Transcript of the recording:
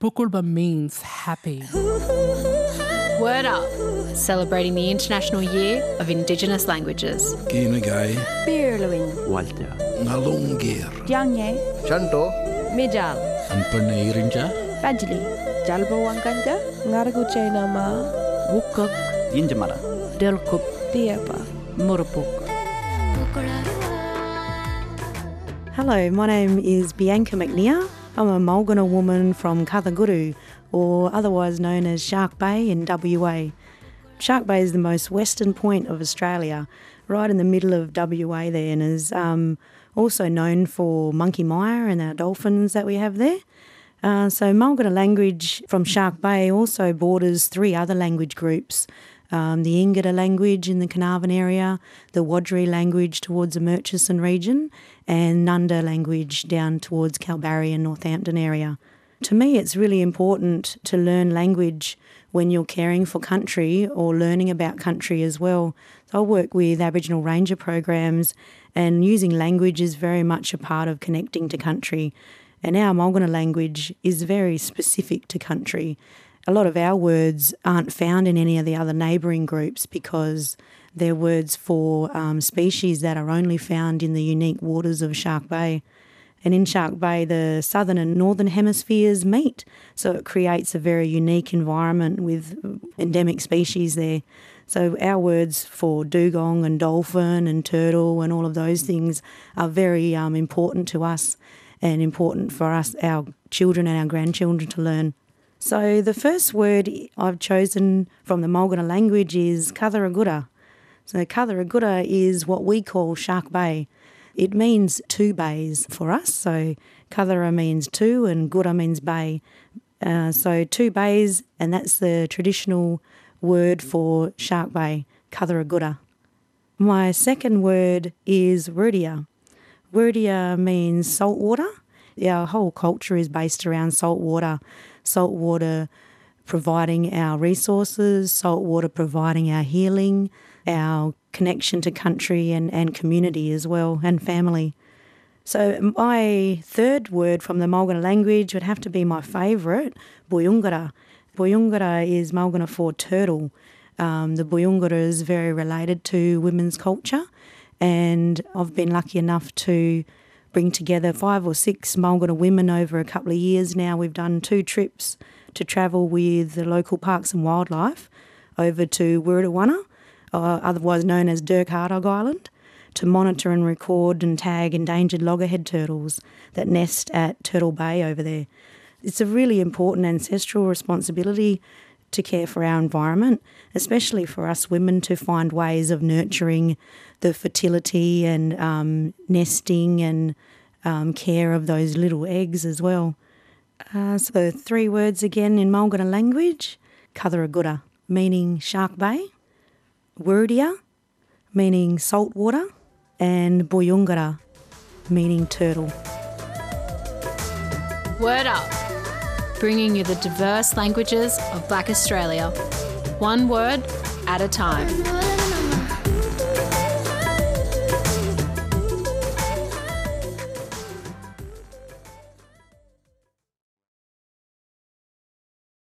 Pukulba means happy. Word Up, celebrating the International Year of Indigenous Languages. Kinagay, Birluin, Walter. Nalungir, Dianye, Shanto, Mijal, Anpanairinja. Fajli, Jalbawanganja, Ngaraguche Nama, Wukuk, Yinjamara. Delkup, Diapa. Murupuk. Hello, my name is Bianca McNear. I'm a Mulgana woman from Kathaguru, or otherwise known as Shark Bay in WA. Shark Bay is the most western point of Australia, right in the middle of WA there, and is um, also known for Monkey Mia and our dolphins that we have there. Uh, so Mulgana language from Shark Bay also borders three other language groups. Um, the Ingada language in the Carnarvon area, the Wadri language towards the Murchison region, and Nunda language down towards Kalbarri and Northampton area. To me, it's really important to learn language when you're caring for country or learning about country as well. So I work with Aboriginal Ranger programs, and using language is very much a part of connecting to country. And our Mulgana language is very specific to country. A lot of our words aren't found in any of the other neighbouring groups because they're words for um, species that are only found in the unique waters of Shark Bay. And in Shark Bay, the southern and northern hemispheres meet, so it creates a very unique environment with endemic species there. So our words for dugong and dolphin and turtle and all of those things are very um, important to us and important for us, our children and our grandchildren to learn. So the first word I've chosen from the Mulgana language is Katharagura. So Katharagura is what we call Shark Bay. It means two bays for us. So Kathara means two and Gura means bay. Uh, so two bays, and that's the traditional word for Shark Bay, Katharagura. My second word is Rudia. Rudia means salt water. Our whole culture is based around salt water, salt water providing our resources, salt water providing our healing, our connection to country and, and community as well, and family. So my third word from the Mulgana language would have to be my favourite, Buyungara. Buyungara is Mulgana for turtle. Um, the Buyungara is very related to women's culture, and I've been lucky enough to bring together five or six Mulgana women over a couple of years now. We've done two trips to travel with the local parks and wildlife over to Wirrawana, uh, otherwise known as Dirk Hartog Island, to monitor and record and tag endangered loggerhead turtles that nest at Turtle Bay over there. It's a really important ancestral responsibility to care for our environment, especially for us women to find ways of nurturing the fertility and um, nesting and um, care of those little eggs as well. Uh, so, three words again in Mulgana language Katharagura, meaning Shark Bay, Wurudia, meaning salt water, and Buyungara, meaning turtle. Word Up, bringing you the diverse languages of Black Australia, one word at a time.